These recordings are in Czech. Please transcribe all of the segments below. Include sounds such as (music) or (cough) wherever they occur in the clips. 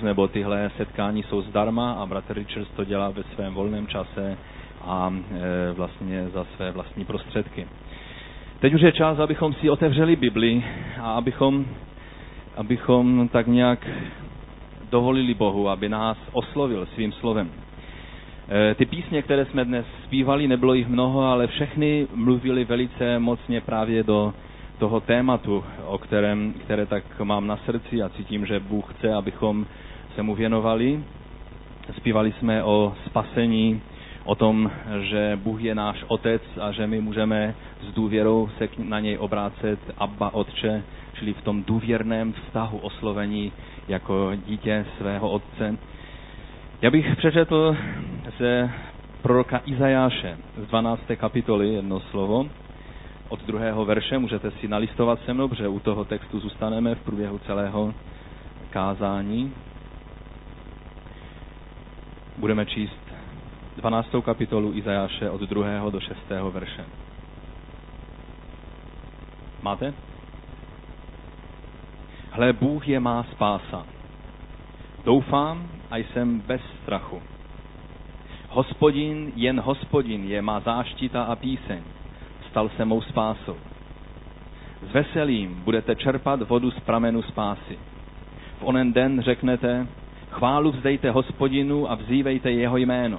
nebo tyhle setkání jsou zdarma a bratr Richards to dělá ve svém volném čase a e, vlastně za své vlastní prostředky. Teď už je čas, abychom si otevřeli Bibli a abychom, abychom tak nějak dovolili Bohu, aby nás oslovil svým slovem. E, ty písně, které jsme dnes zpívali, nebylo jich mnoho, ale všechny mluvili velice mocně právě do toho tématu, o kterém, které tak mám na srdci a cítím, že Bůh chce, abychom se mu věnovali. Zpívali jsme o spasení, o tom, že Bůh je náš otec a že my můžeme s důvěrou se na něj obrácet Abba Otče, čili v tom důvěrném vztahu oslovení jako dítě svého otce. Já bych přečetl ze proroka Izajáše z 12. kapitoly jedno slovo od druhého verše. Můžete si nalistovat se mnou, protože u toho textu zůstaneme v průběhu celého kázání. Budeme číst 12. kapitolu Izajáše od 2. do 6. verše. Máte? Hle, Bůh je má spása. Doufám a jsem bez strachu. Hospodin, jen hospodin je má záštita a píseň. Stal se mou spásou. S veselím budete čerpat vodu z pramenu spásy. V onen den řeknete, chválu vzdejte hospodinu a vzývejte jeho jméno.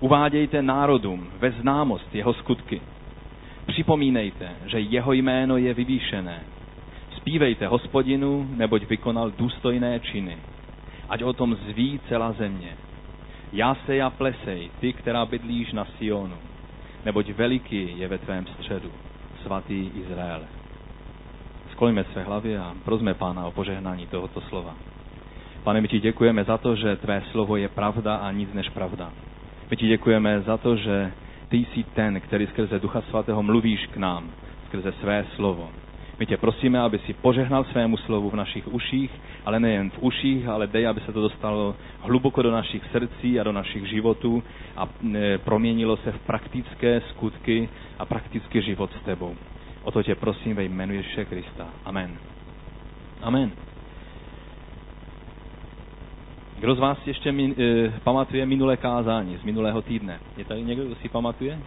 Uvádějte národům ve známost jeho skutky. Připomínejte, že jeho jméno je vyvýšené. Spívejte hospodinu, neboť vykonal důstojné činy. Ať o tom zví celá země. Já se já plesej, ty, která bydlíš na Sionu, neboť veliký je ve tvém středu, svatý Izrael. Skolíme své hlavy a prosme Pána o požehnání tohoto slova. Pane, my ti děkujeme za to, že tvé slovo je pravda a nic než pravda. My ti děkujeme za to, že ty jsi ten, který skrze Ducha Svatého mluvíš k nám, skrze své slovo. My tě prosíme, aby si požehnal svému slovu v našich uších, ale nejen v uších, ale dej, aby se to dostalo hluboko do našich srdcí a do našich životů a e, proměnilo se v praktické skutky a praktický život s tebou. O to tě prosím ve jménu Ježíše Krista. Amen. Amen. Kdo z vás ještě min, e, pamatuje minulé kázání z minulého týdne? Je tady někdo, kdo si pamatuje?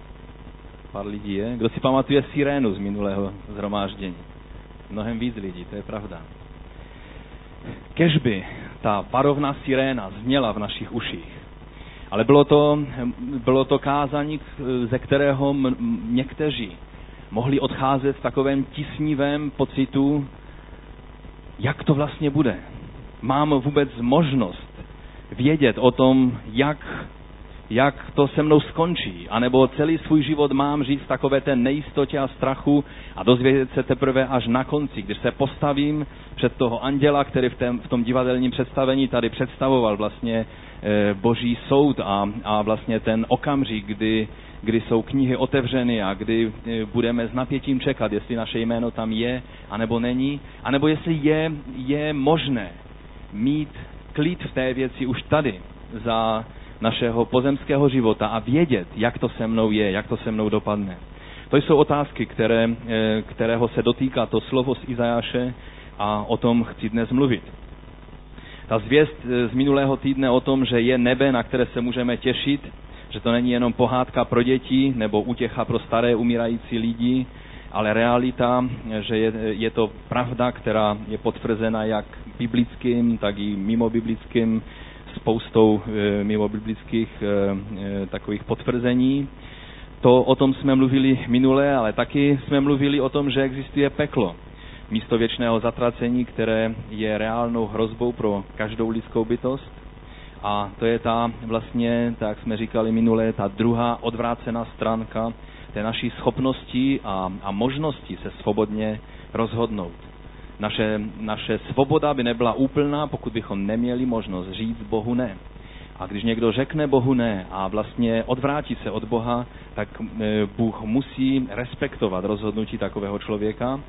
Pár lidí je. Kdo si pamatuje sirénu z minulého zhromáždění? Mnohem víc lidí, to je pravda. Kežby ta varovná siréna zněla v našich uších. Ale bylo to, bylo to kázání, ze kterého někteří mohli odcházet v takovém tisnivém pocitu, jak to vlastně bude. Mám vůbec možnost vědět o tom, jak, jak to se mnou skončí, anebo celý svůj život mám žít v takové té nejistotě a strachu a dozvědět se teprve až na konci, když se postavím před toho anděla, který v, tém, v tom divadelním představení tady představoval vlastně e, boží soud a, a vlastně ten okamžik, kdy, kdy jsou knihy otevřeny a kdy e, budeme s napětím čekat, jestli naše jméno tam je, anebo není, anebo jestli je, je možné mít klid v té věci už tady za našeho pozemského života a vědět, jak to se mnou je, jak to se mnou dopadne. To jsou otázky, které, eh, kterého se dotýká to slovo z Izajáše a o tom chci dnes mluvit. Ta zvěst eh, z minulého týdne o tom, že je nebe, na které se můžeme těšit, že to není jenom pohádka pro děti nebo útěcha pro staré umírající lidi, ale realita, že je, je to pravda, která je potvrzena jak biblickým, tak i mimo biblickým, spoustou e, mimo biblických e, e, takových potvrzení. To o tom jsme mluvili minule, ale taky jsme mluvili o tom, že existuje peklo. Místo věčného zatracení, které je reálnou hrozbou pro každou lidskou bytost. A to je ta vlastně, tak jsme říkali minule, ta druhá odvrácená stránka té naší schopnosti a, a možnosti se svobodně rozhodnout. Naše, naše svoboda by nebyla úplná, pokud bychom neměli možnost říct Bohu ne. A když někdo řekne Bohu ne a vlastně odvrátí se od Boha, tak e, Bůh musí respektovat rozhodnutí takového člověka.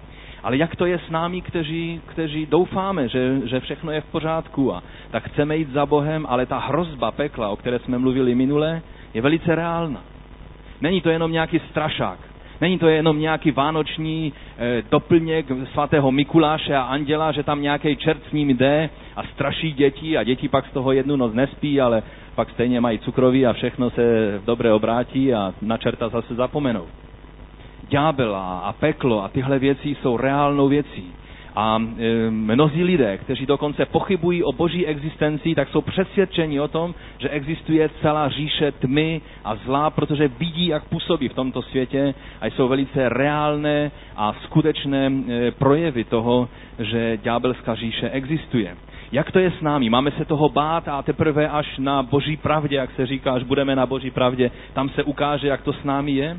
Ale jak to je s námi, kteří, kteří doufáme, že, že všechno je v pořádku a tak chceme jít za Bohem, ale ta hrozba pekla, o které jsme mluvili minule, je velice reálná. Není to jenom nějaký strašák. Není to jenom nějaký vánoční e, doplněk svatého Mikuláše a anděla, že tam nějaký čert s ním jde a straší děti a děti pak z toho jednu noc nespí, ale pak stejně mají cukroví a všechno se v dobré obrátí a na čerta zase zapomenou. Ďábel a peklo a tyhle věci jsou reálnou věcí. A e, mnozí lidé, kteří dokonce pochybují o boží existenci, tak jsou přesvědčeni o tom, že existuje celá říše tmy a zlá, protože vidí, jak působí v tomto světě a jsou velice reálné a skutečné e, projevy toho, že ďábelská říše existuje. Jak to je s námi? Máme se toho bát a teprve až na boží pravdě, jak se říká, až budeme na boží pravdě, tam se ukáže, jak to s námi je?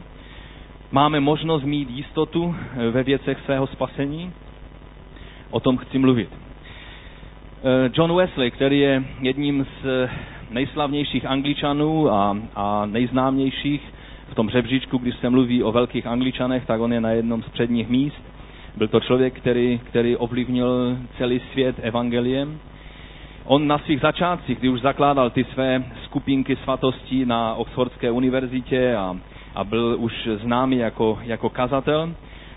Máme možnost mít jistotu e, ve věcech svého spasení? O tom chci mluvit. Eh, John Wesley, který je jedním z nejslavnějších angličanů a, a nejznámějších v tom žebříčku, když se mluví o velkých angličanech, tak on je na jednom z předních míst. Byl to člověk, který, který ovlivnil celý svět evangeliem. On na svých začátcích, kdy už zakládal ty své skupinky svatostí na Oxfordské univerzitě a, a byl už známý jako, jako kazatel,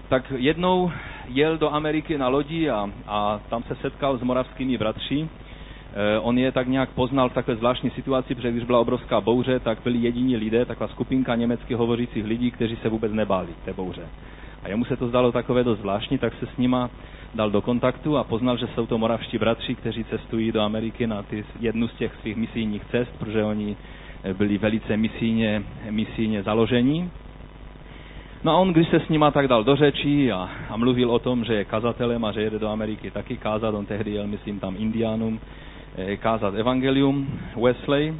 tak jednou jel do Ameriky na lodi a, a tam se setkal s moravskými bratři. E, on je tak nějak poznal v takové zvláštní situaci, protože když byla obrovská bouře, tak byli jediní lidé, taková skupinka německy hovořících lidí, kteří se vůbec nebáli té bouře. A jemu se to zdalo takové dost zvláštní, tak se s nima dal do kontaktu a poznal, že jsou to moravští bratři, kteří cestují do Ameriky na ty, jednu z těch svých misijních cest, protože oni byli velice misijně, misijně založení. No a on, když se s nima tak dal do řečí a, a mluvil o tom, že je kazatelem a že jede do Ameriky taky kázat, on tehdy jel, myslím, tam Indiánům eh, kázat evangelium, Wesley.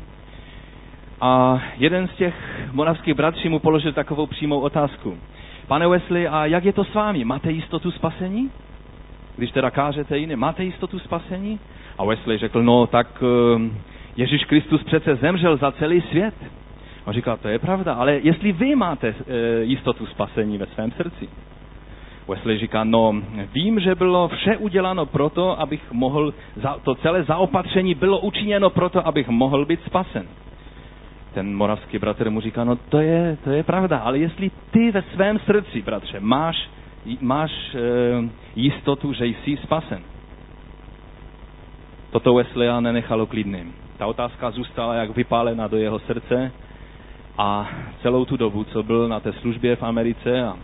A jeden z těch moravských bratří mu položil takovou přímou otázku. Pane Wesley, a jak je to s vámi? Máte jistotu spasení? Když teda kážete jiné, máte jistotu spasení? A Wesley řekl, no tak eh, Ježíš Kristus přece zemřel za celý svět. On říká, to je pravda, ale jestli vy máte e, jistotu spasení ve svém srdci. Wesley říká, no vím, že bylo vše uděláno proto, abych mohl, to celé zaopatření bylo učiněno proto, abych mohl být spasen. Ten moravský bratr mu říká, no to je, to je pravda, ale jestli ty ve svém srdci, bratře, máš, máš e, jistotu, že jsi spasen. Toto Wesleya nenechalo klidným. Ta otázka zůstala jak vypálena do jeho srdce a celou tu dobu, co byl na té službě v Americe a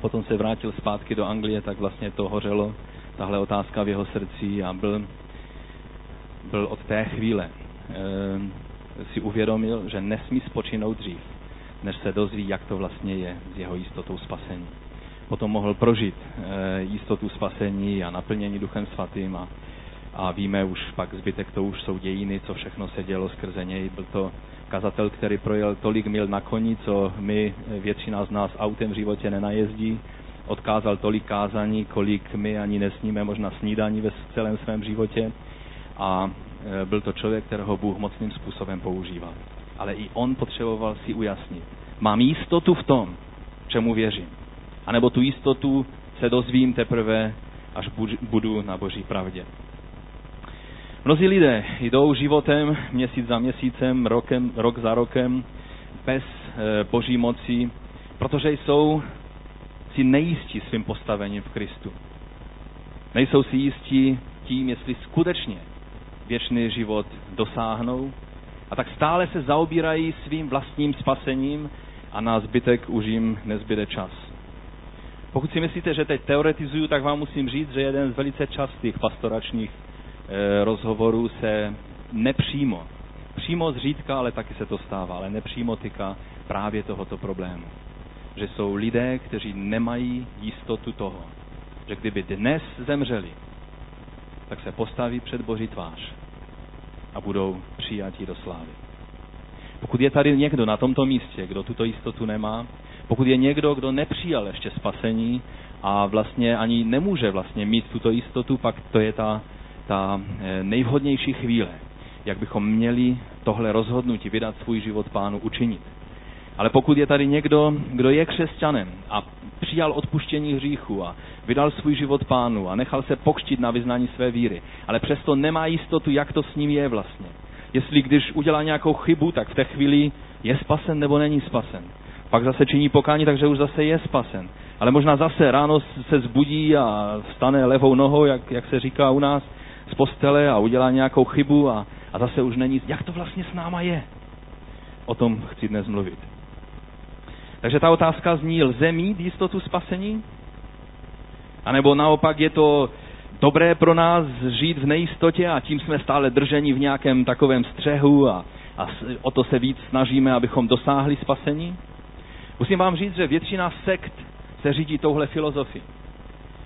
potom se vrátil zpátky do Anglie, tak vlastně to hořelo, tahle otázka v jeho srdci a byl, byl od té chvíle e, si uvědomil, že nesmí spočinout dřív, než se dozví, jak to vlastně je s jeho jistotou spasení. Potom mohl prožít e, jistotu spasení a naplnění Duchem Svatým a, a víme už pak zbytek, to už jsou dějiny, co všechno se dělo skrze něj. Byl to kazatel, který projel tolik mil na koni, co my, většina z nás autem v životě nenajezdí, odkázal tolik kázaní, kolik my ani nesníme možná snídaní ve celém svém životě a e, byl to člověk, kterého Bůh mocným způsobem používal. Ale i on potřeboval si ujasnit. Mám jistotu v tom, čemu věřím. A nebo tu jistotu se dozvím teprve, až budu na boží pravdě. Mnozí lidé jdou životem měsíc za měsícem, rokem, rok za rokem bez e, boží moci, protože jsou si nejistí svým postavením v Kristu. Nejsou si jistí tím, jestli skutečně věčný život dosáhnou a tak stále se zaobírají svým vlastním spasením a na zbytek už jim nezbyde čas. Pokud si myslíte, že teď teoretizuju, tak vám musím říct, že jeden z velice častých pastoračních Eh, rozhovorů se nepřímo, přímo zřídka, ale taky se to stává, ale nepřímo tyká právě tohoto problému. Že jsou lidé, kteří nemají jistotu toho, že kdyby dnes zemřeli, tak se postaví před Boží tvář a budou přijatí do slávy. Pokud je tady někdo na tomto místě, kdo tuto jistotu nemá, pokud je někdo, kdo nepřijal ještě spasení a vlastně ani nemůže vlastně mít tuto jistotu, pak to je ta ta eh, nejvhodnější chvíle, jak bychom měli tohle rozhodnutí vydat svůj život pánu učinit. Ale pokud je tady někdo, kdo je křesťanem a přijal odpuštění hříchu a vydal svůj život pánu a nechal se pokštit na vyznání své víry, ale přesto nemá jistotu, jak to s ním je vlastně. Jestli když udělá nějakou chybu, tak v té chvíli je spasen nebo není spasen. pak zase činí pokání, takže už zase je spasen. Ale možná zase ráno se zbudí a vstane levou nohou, jak, jak se říká u nás, z postele a udělá nějakou chybu a, a zase už není. Jak to vlastně s náma je? O tom chci dnes mluvit. Takže ta otázka zní, lze mít jistotu spasení? A nebo naopak je to dobré pro nás žít v nejistotě a tím jsme stále drženi v nějakém takovém střehu a, a o to se víc snažíme, abychom dosáhli spasení? Musím vám říct, že většina sekt se řídí touhle filozofii.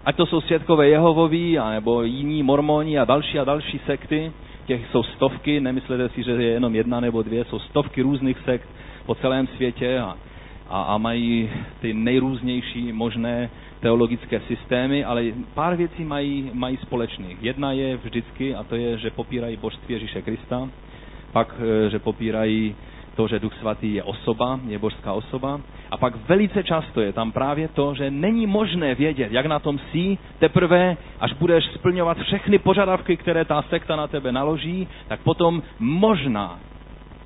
Ať to jsou světkové Jehovoví, nebo jiní mormoni a další a další sekty, těch jsou stovky, nemyslete si, že je jenom jedna nebo dvě, jsou stovky různých sekt po celém světě a, a, a mají ty nejrůznější možné teologické systémy, ale pár věcí mají, mají společných. Jedna je vždycky, a to je, že popírají božství Ježíše Krista, pak, e, že popírají to, že Duch Svatý je osoba, je božská osoba. A pak velice často je tam právě to, že není možné vědět, jak na tom jsi, teprve, až budeš splňovat všechny požadavky, které ta sekta na tebe naloží, tak potom možná,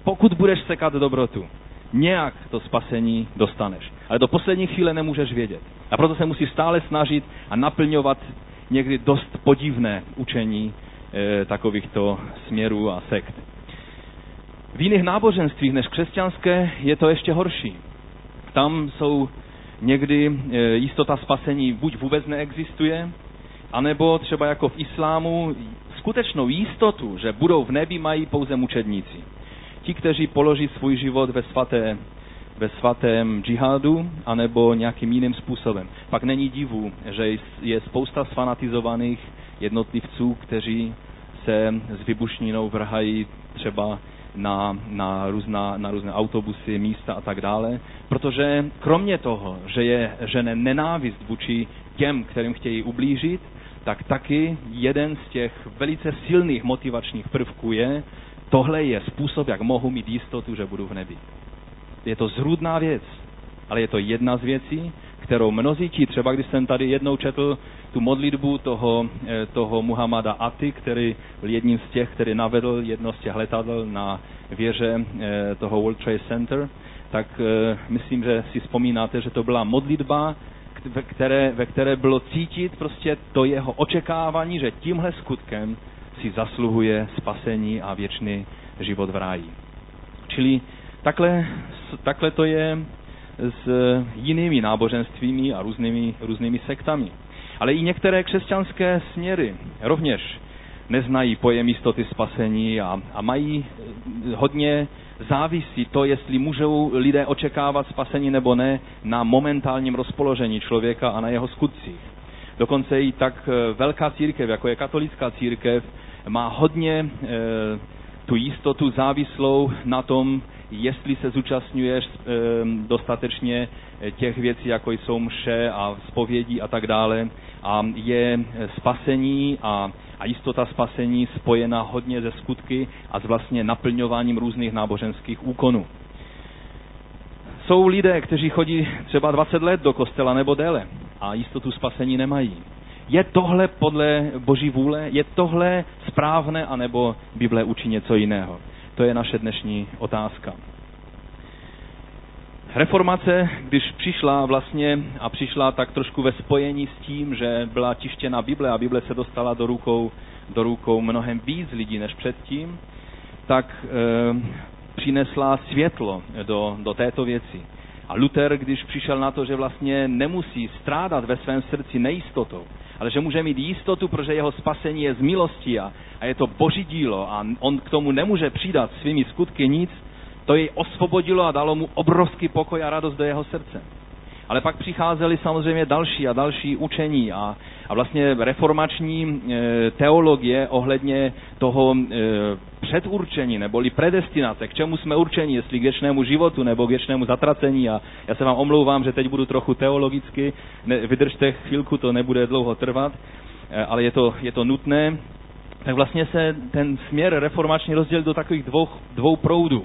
pokud budeš sekat dobrotu, nějak to spasení dostaneš. Ale do poslední chvíle nemůžeš vědět. A proto se musíš stále snažit a naplňovat někdy dost podivné učení e, takovýchto směrů a sekt. V jiných náboženstvích než křesťanské je to ještě horší. Tam jsou někdy e, jistota spasení buď vůbec neexistuje, anebo třeba jako v islámu skutečnou jistotu, že budou v nebi, mají pouze mučedníci. Ti, kteří položí svůj život ve svaté ve svatém džihádu, anebo nějakým jiným způsobem. Pak není divu, že je spousta sfanatizovaných jednotlivců, kteří se s vybušninou vrhají třeba na, na, různá, na různé autobusy, místa a tak dále, protože kromě toho, že je žene nenávist vůči těm, kterým chtějí ublížit, tak taky jeden z těch velice silných motivačních prvků je, tohle je způsob, jak mohu mít jistotu, že budu v nebi. Je to zhrudná věc, ale je to jedna z věcí, kterou mnozí ti, třeba když jsem tady jednou četl tu modlitbu toho, eh, toho Muhammada Aty, který byl jedním z těch, který navedl jedno z těch letadel na věže eh, toho World Trade Center, tak eh, myslím, že si vzpomínáte, že to byla modlitba, ve které, ve které bylo cítit prostě to jeho očekávání, že tímhle skutkem si zasluhuje spasení a věčný život v ráji. Čili takhle, takhle to je s jinými náboženstvími a různými, různými sektami. Ale i některé křesťanské směry rovněž neznají pojem jistoty spasení a, a mají eh, hodně závisí to, jestli můžou lidé očekávat spasení nebo ne, na momentálním rozpoložení člověka a na jeho skutcích. Dokonce i tak eh, velká církev, jako je katolická církev, má hodně e, tu jistotu závislou na tom, jestli se zúčastňuješ e, dostatečně těch věcí, jako jsou mše a spovědí a tak dále. A je spasení a, a jistota spasení spojena hodně ze skutky a s vlastně naplňováním různých náboženských úkonů. Jsou lidé, kteří chodí třeba 20 let do kostela nebo déle a jistotu spasení nemají. Je tohle podle Boží vůle? Je tohle správné, anebo Bible učí něco jiného? To je naše dnešní otázka. Reformace, když přišla vlastně a přišla tak trošku ve spojení s tím, že byla tištěna Bible a Bible se dostala do rukou, do rukou mnohem víc lidí než předtím, tak e, přinesla světlo do, do této věci. A Luther, když přišel na to, že vlastně nemusí strádat ve svém srdci nejistotou, ale že může mít jistotu, protože jeho spasení je z milosti a, a je to boží dílo a on k tomu nemůže přidat svými skutky nic, to jej osvobodilo a dalo mu obrovský pokoj a radost do jeho srdce. Ale pak přicházely samozřejmě další a další učení a, a vlastně reformační e, teologie ohledně toho e, předurčení neboli predestinace, k čemu jsme určeni, jestli k věčnému životu nebo k věčnému zatracení. A já se vám omlouvám, že teď budu trochu teologicky, ne, vydržte chvilku, to nebude dlouho trvat, e, ale je to, je to nutné. Tak vlastně se ten směr reformační rozdělil do takových dvou, dvou proudů.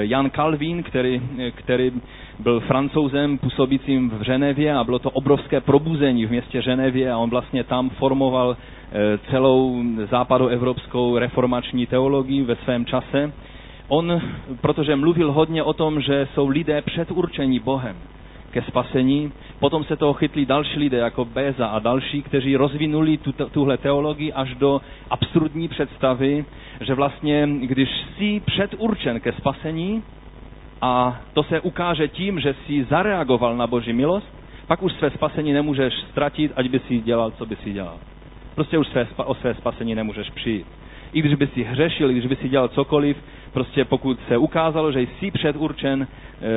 Jan Calvin, který, který byl francouzem působícím v Ženevě a bylo to obrovské probuzení v městě Ženevě a on vlastně tam formoval eh, celou západoevropskou reformační teologii ve svém čase. on, protože mluvil hodně o tom, že jsou lidé předurčení Bohem ke spasení, potom se toho chytli další lidé, jako Béza a další, kteří rozvinuli tu, tuhle teologii až do absurdní představy, že vlastně, když jsi předurčen ke spasení, a to se ukáže tím, že jsi zareagoval na Boží milost, pak už své spasení nemůžeš ztratit, ať by si dělal, co by si dělal. Prostě už své, o své spasení nemůžeš přijít. I když by si hřešil, i když by si dělal cokoliv, prostě pokud se ukázalo, že jsi předurčen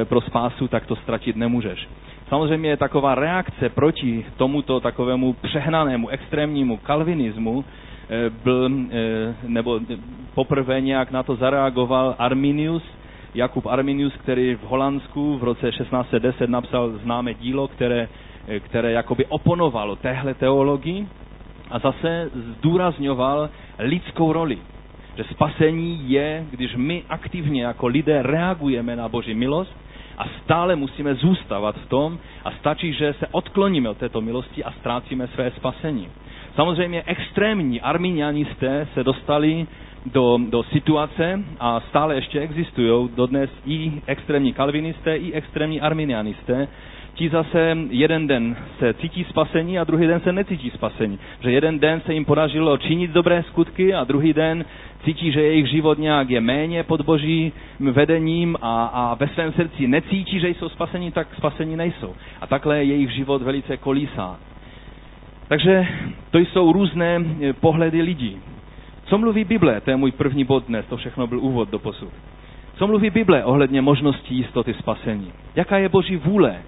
e, pro spásu, tak to ztratit nemůžeš. Samozřejmě taková reakce proti tomuto takovému přehnanému, extrémnímu kalvinismu e, byl, e, nebo poprvé nějak na to zareagoval Arminius, Jakub Arminius, který v Holandsku v roce 1610 napsal známé dílo, které, které jakoby oponovalo téhle teologii a zase zdůrazňoval lidskou roli. Že spasení je, když my aktivně jako lidé reagujeme na Boží milost a stále musíme zůstávat v tom a stačí, že se odkloníme od této milosti a ztrácíme své spasení. Samozřejmě extrémní arminianisté se dostali do, do situace a stále ještě existují dodnes i extrémní kalvinisté, i extrémní arminianisté, ti zase jeden den se cítí spasení a druhý den se necítí spasení. Že jeden den se jim podařilo činit dobré skutky a druhý den cítí, že jejich život nějak je méně pod božím vedením a, a ve svém srdci necítí, že jsou spasení, tak spasení nejsou. A takhle jejich život velice kolísá. Takže to jsou různé pohledy lidí. Co mluví Bible? To je můj první bod dnes, to všechno byl úvod do posud. Co mluví Bible ohledně možností jistoty spasení? Jaká je Boží vůle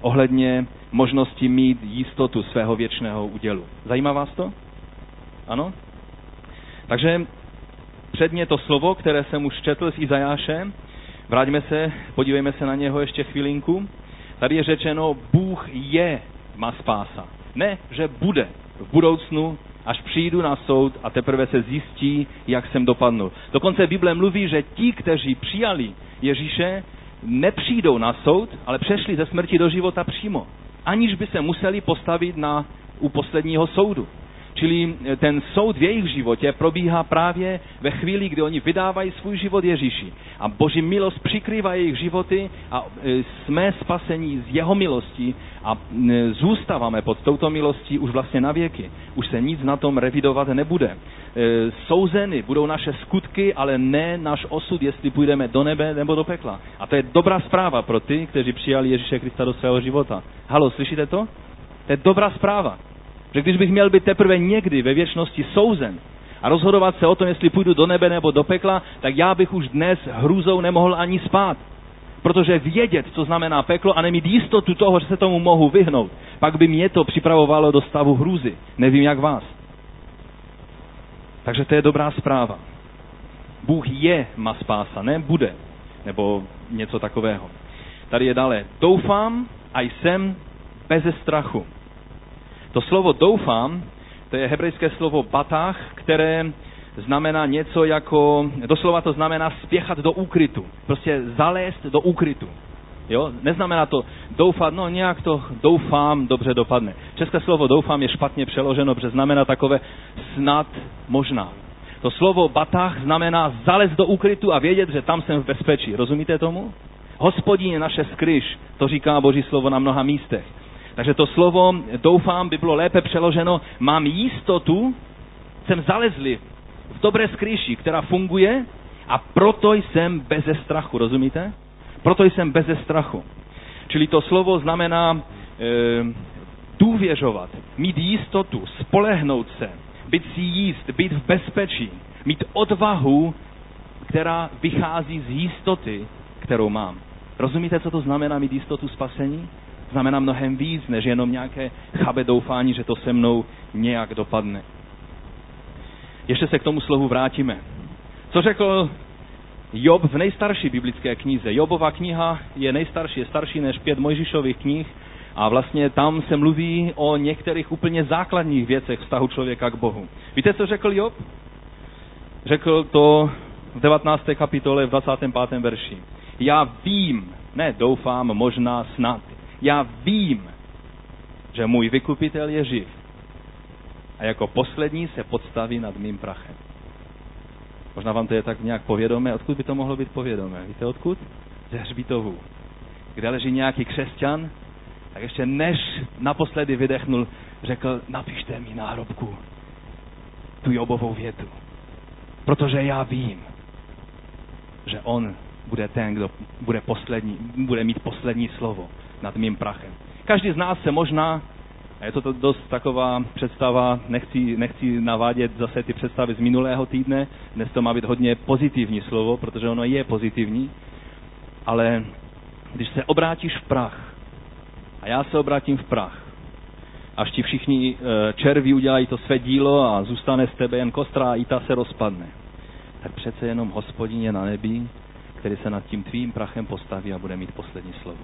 ohledně možnosti mít jistotu svého věčného údělu? Zajímá vás to? Ano? Takže předně to slovo, které jsem už četl z Izajáše, vraťme se, podívejme se na něho ještě chvilinku. Tady je řečeno, Bůh je má spása. Ne, že bude v budoucnu až přijdu na soud a teprve se zjistí, jak jsem dopadnul. Dokonce Bible mluví, že ti, kteří přijali Ježíše, nepřijdou na soud, ale přešli ze smrti do života přímo, aniž by se museli postavit na, u posledního soudu. Čili eh, ten soud v jejich životě probíhá právě ve chvíli, kdy oni vydávají svůj život Ježíši. A Boží milost přikrývá jejich životy a eh, jsme spasení z jeho milosti a eh, zůstáváme pod touto milostí už vlastně na věky. Už se nic na tom revidovat nebude. Souzeny budou naše skutky, ale ne náš osud, jestli půjdeme do nebe nebo do pekla. A to je dobrá zpráva pro ty, kteří přijali Ježíše Krista do svého života. Halo, slyšíte to? To je dobrá zpráva. Že když bych měl být teprve někdy ve věčnosti souzen a rozhodovat se o tom, jestli půjdu do nebe nebo do pekla, tak já bych už dnes hrůzou nemohl ani spát. Protože vědět, co znamená peklo a nemít jistotu toho, že se tomu mohu vyhnout, pak by mě to připravovalo do stavu hrůzy. Nevím, jak vás. Takže to je dobrá zpráva. Bůh je má spása, ne bude. Nebo něco takového. Tady je dále. Doufám a jsem beze strachu. To slovo doufám, to je hebrejské slovo batach, které znamená něco jako, doslova to znamená spěchat do úkrytu. Prostě zalézt do úkrytu. Jo? Neznamená to doufat, no nějak to doufám, dobře dopadne. České slovo doufám je špatně přeloženo, protože znamená takové snad možná. To slovo batach znamená zalez do úkrytu a vědět, že tam jsem v bezpečí. Rozumíte tomu? Hospodin je naše skryš, to říká Boží slovo na mnoha místech. Takže to slovo, doufám, by bylo lépe přeloženo, mám jistotu, jsem zalezli v dobré skryši, která funguje a proto jsem beze strachu, rozumíte? Proto jsem beze strachu. Čili to slovo znamená e, důvěřovat, mít jistotu, spolehnout se, být si jíst, být v bezpečí, mít odvahu, která vychází z jistoty, kterou mám. Rozumíte, co to znamená mít jistotu spasení? Znamená mnohem víc, než jenom nějaké chabé doufání, že to se mnou nějak dopadne. Ještě se k tomu slovu vrátíme. Co řekl Job v nejstarší biblické knize? Jobova kniha je nejstarší, je starší než pět Mojžišových knih a vlastně tam se mluví o některých úplně základních věcech vztahu člověka k Bohu. Víte, co řekl Job? Řekl to v 19. kapitole v 25. verši. Já vím, ne doufám, možná snad, já vím, že můj vykupitel je živ a jako poslední se podstaví nad mým prachem. Možná vám to je tak nějak povědomé. Odkud by to mohlo být povědomé? Víte odkud? Ze hřbitovů. Kde leží nějaký křesťan, tak ještě než naposledy vydechnul, řekl, napište mi na hrobku tu Jobovou větu. Protože já vím, že on bude ten, kdo bude, poslední, bude mít poslední slovo nad mým prachem. Každý z nás se možná, a je to, to dost taková představa, nechci, nechci navádět zase ty představy z minulého týdne, dnes to má být hodně pozitivní slovo, protože ono je pozitivní, ale když se obrátíš v prach, a já se obrátím v prach, až ti všichni e, červí udělají to své dílo a zůstane z tebe jen kostra a i ta se rozpadne, tak přece jenom hospodině na nebi, který se nad tím tvým prachem postaví a bude mít poslední slovo.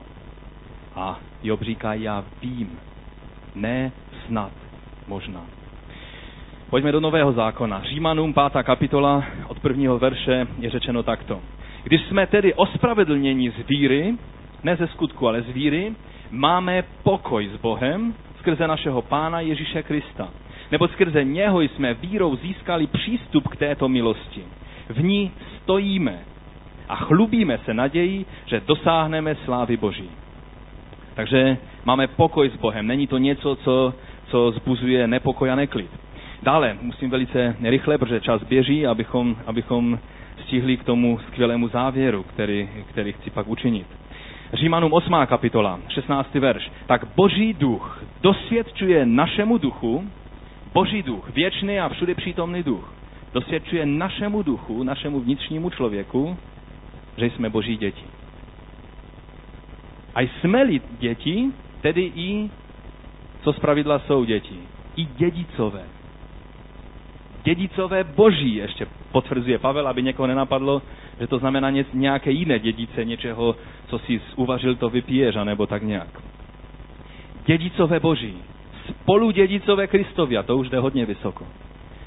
A Job říká, já vím, ne snad, možná. Pojďme do Nového zákona. Římanům 5. kapitola od prvního verše je řečeno takto. Když jsme tedy ospravedlněni z víry, ne ze skutku, ale z víry, máme pokoj s Bohem skrze našeho Pána Ježíše Krista. Nebo skrze něho jsme vírou získali přístup k této milosti. V ní stojíme a chlubíme se naději, že dosáhneme slávy Boží. Takže máme pokoj s Bohem. Není to něco, co, co zbuzuje nepokoj a neklid. Dále musím velice rychle, protože čas běží, abychom, abychom stihli k tomu skvělému závěru, který, který chci pak učinit. Římanům 8. kapitola, 16. verš. Tak boží duch dosvědčuje našemu duchu, boží duch, věčný a všude přítomný duch, dosvědčuje našemu duchu, našemu vnitřnímu člověku, že jsme boží děti. A jsme-li děti, tedy i, co zpravidla jsou děti, i dědicové. Dědicové boží ještě potvrzuje Pavel, aby někoho nenapadlo, že to znamená nějaké jiné dědice, něčeho, co si uvařil, to vypiješ, nebo tak nějak. Dědicové boží, spolu dědicové Kristovi, a to už jde hodně vysoko.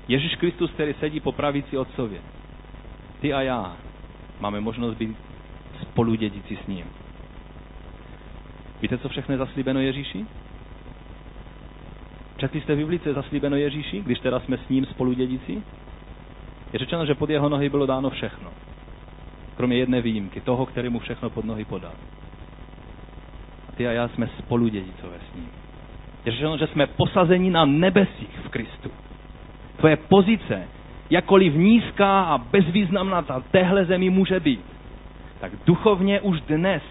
Ježíš Kristus, který sedí po pravici otcově. Ty a já máme možnost být spolu dědici s ním. Víte, co všechno je zaslíbeno Ježíši? Četli jste v Biblii, co je zaslíbeno Ježíši, když teda jsme s ním spolu dědici? Je řečeno, že pod jeho nohy bylo dáno všechno. Kromě jedné výjimky, toho, který mu všechno pod nohy podal. A ty a já jsme spolu dědicové s ním. Je řečeno, že jsme posazeni na nebesích v Kristu. Tvoje pozice, jakkoliv nízká a bezvýznamná ta téhle zemi může být, tak duchovně už dnes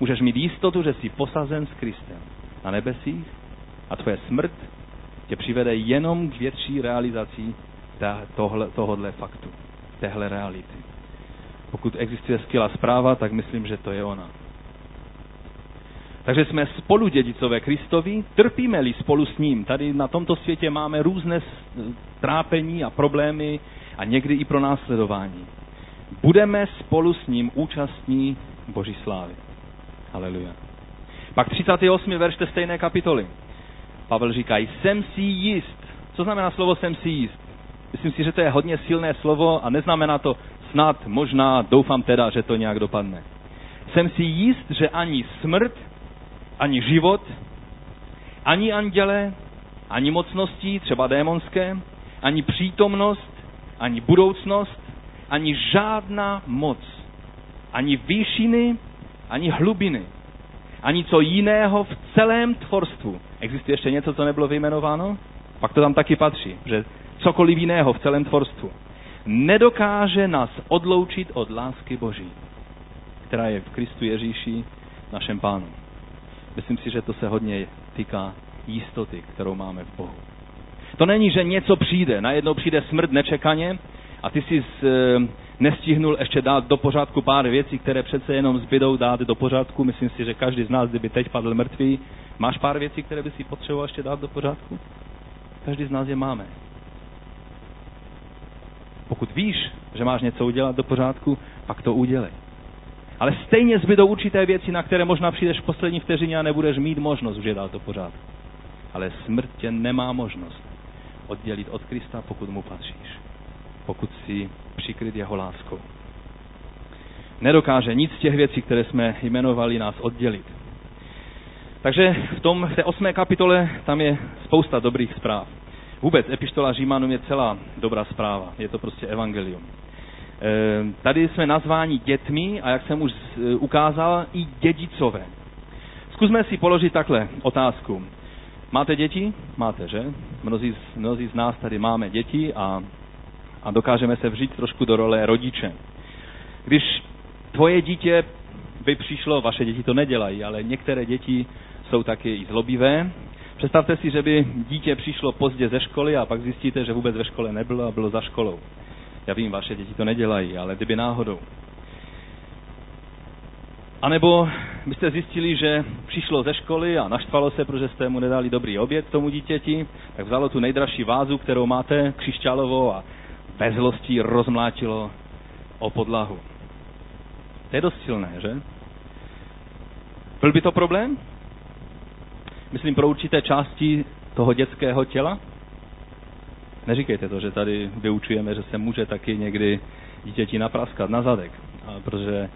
můžeš mít jistotu, že jsi posazen s Kristem na nebesích a tvoje smrt tě přivede jenom k větší realizaci tohohle faktu, téhle reality. Pokud existuje skvělá zpráva, tak myslím, že to je ona. Takže jsme spolu dědicové Kristovi, trpíme-li spolu s ním. Tady na tomto světě máme různé trápení a problémy a někdy i pro následování. Budeme spolu s ním účastní Boží slávy. Haleluja. Pak 38. verš té stejné kapitoly. Pavel říká, jsem si jist. Co znamená slovo jsem si jist? Myslím si, že to je hodně silné slovo a neznamená to snad, možná, doufám teda, že to nějak dopadne. Jsem si jist, že ani smrt, ani život, ani anděle, ani mocnosti, třeba démonské, ani přítomnost, ani budoucnost, ani žádná moc, ani výšiny, ani hlubiny, ani co jiného v celém tvorstvu. Existuje ještě něco, co nebylo vyjmenováno? Pak to tam taky patří, že cokoliv jiného v celém tvorstvu nedokáže nás odloučit od lásky Boží, která je v Kristu Ježíši, našem pánu. Myslím si, že to se hodně týká jistoty, kterou máme v Bohu. To není, že něco přijde, najednou přijde smrt nečekaně a ty jsi z, e, nestihnul ještě dát do pořádku pár věcí, které přece jenom zbydou dát do pořádku. Myslím si, že každý z nás, kdyby teď padl mrtvý, máš pár věcí, které by si potřeboval ještě dát do pořádku? Každý z nás je máme. Pokud víš, že máš něco udělat do pořádku, pak to udělej. Ale stejně zbydou určité věci, na které možná přijdeš v poslední vteřině a nebudeš mít možnost už je dát do pořádku. Ale smrt tě nemá možnost oddělit od Krista, pokud mu patříš. Pokud si přikryt jeho láskou. Nedokáže nic z těch věcí, které jsme jmenovali, nás oddělit. Takže v tom v té osmé kapitole tam je spousta dobrých zpráv. Vůbec epištola Římanům je celá dobrá zpráva. Je to prostě evangelium. Tady jsme nazváni dětmi a jak jsem už ukázal, i dědicové. Zkusme si položit takhle otázku. Máte děti? Máte, že? Mnozí, mnozí z nás tady máme děti a, a dokážeme se vřít trošku do role rodiče. Když tvoje dítě by přišlo, vaše děti to nedělají, ale některé děti jsou taky i zlobivé. Představte si, že by dítě přišlo pozdě ze školy a pak zjistíte, že vůbec ve škole nebylo a bylo za školou. Já vím, vaše děti to nedělají, ale kdyby náhodou. A nebo byste zjistili, že přišlo ze školy a naštvalo se, protože jste mu nedali dobrý oběd tomu dítěti, tak vzalo tu nejdražší vázu, kterou máte, křišťálovou a bez zlostí rozmlátilo o podlahu. To je dost silné, že? Byl by to problém? Myslím pro určité části toho dětského těla? Neříkejte to, že tady vyučujeme, že se může taky někdy dítěti napraskat na zadek, protože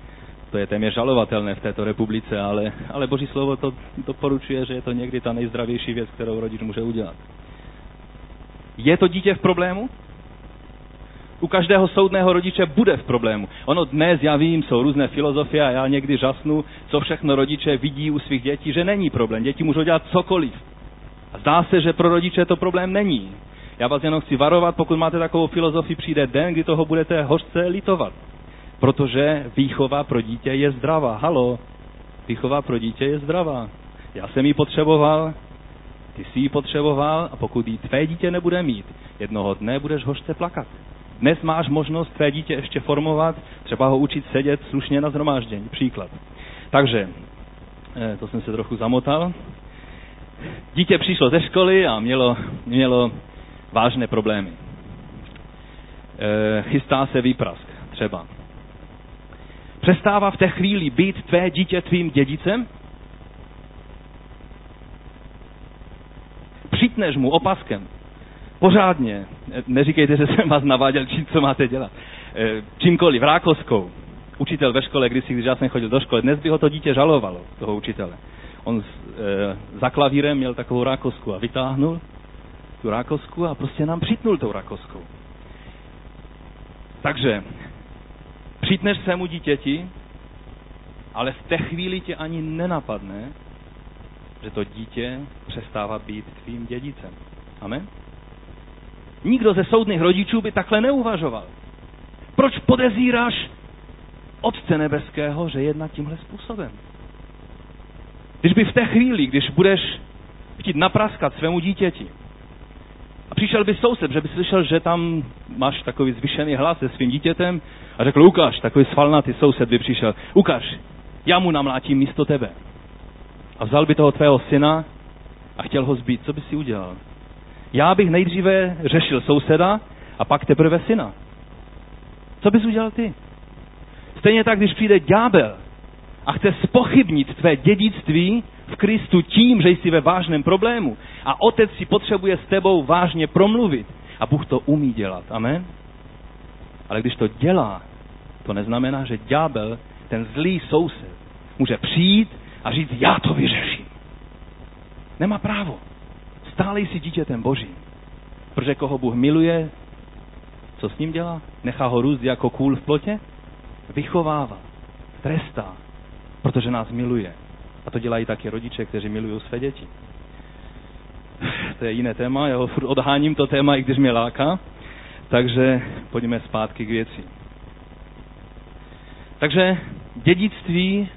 to je téměř žalovatelné v této republice, ale, ale Boží slovo to doporučuje, že je to někdy ta nejzdravější věc, kterou rodič může udělat. Je to dítě v problému? U každého soudného rodiče bude v problému. Ono dnes, já vím, jsou různé filozofie a já někdy žasnu, co všechno rodiče vidí u svých dětí, že není problém. Děti můžou dělat cokoliv. A zdá se, že pro rodiče to problém není. Já vás jenom chci varovat, pokud máte takovou filozofii, přijde den, kdy toho budete hořce litovat. Protože výchova pro dítě je zdravá. Halo, výchova pro dítě je zdravá. Já jsem ji potřeboval, ty jsi ji potřeboval a pokud ji tvé dítě nebude mít, jednoho dne budeš hořce plakat. Dnes máš možnost tvé dítě ještě formovat, třeba ho učit sedět slušně na zhromáždění. Příklad. Takže, eh, to jsem se trochu zamotal. Dítě přišlo ze školy a mělo, mělo vážné problémy. E, chystá se výprask, třeba. Přestává v té chvíli být tvé dítě tvým dědicem? Přítneš mu opaskem. Pořádně. Neříkejte, že jsem vás naváděl, čím, co máte dělat. E, čímkoliv, rákoskou. Učitel ve škole, když, když já jsem chodil do školy, dnes by ho to dítě žalovalo, toho učitele. On e, za klavírem měl takovou rákosku a vytáhnul tu rákosku a prostě nám přitnul tou rákoskou. Takže přítneš svému dítěti, ale v té chvíli tě ani nenapadne, že to dítě přestává být tvým dědicem. Amen? Nikdo ze soudných rodičů by takhle neuvažoval. Proč podezíráš Otce Nebeského, že jedná tímhle způsobem? Když by v té chvíli, když budeš chtít napraskat svému dítěti, a přišel by soused, že by slyšel, že tam máš takový zvyšený hlas se svým dítětem a řekl, ukáž, takový svalnatý soused by přišel, ukáž, já mu namlátím místo tebe. A vzal by toho tvého syna a chtěl ho zbít. Co by si udělal? Já bych nejdříve řešil souseda a pak teprve syna. Co bys udělal ty? Stejně tak, když přijde ďábel a chce spochybnit tvé dědictví v Kristu tím, že jsi ve vážném problému a otec si potřebuje s tebou vážně promluvit a Bůh to umí dělat. Amen? Ale když to dělá, to neznamená, že ďábel, ten zlý soused, může přijít a říct, já to vyřeším. Nemá právo. Stále jsi dítětem Božím. Protože koho Bůh miluje, co s ním dělá? Nechá ho růst jako kůl v plotě? Vychovává, trestá, protože nás miluje. A to dělají taky rodiče, kteří milují své děti. To je jiné téma, já ho odháním to téma, i když mě láká. Takže pojďme zpátky k věci. Takže dědictví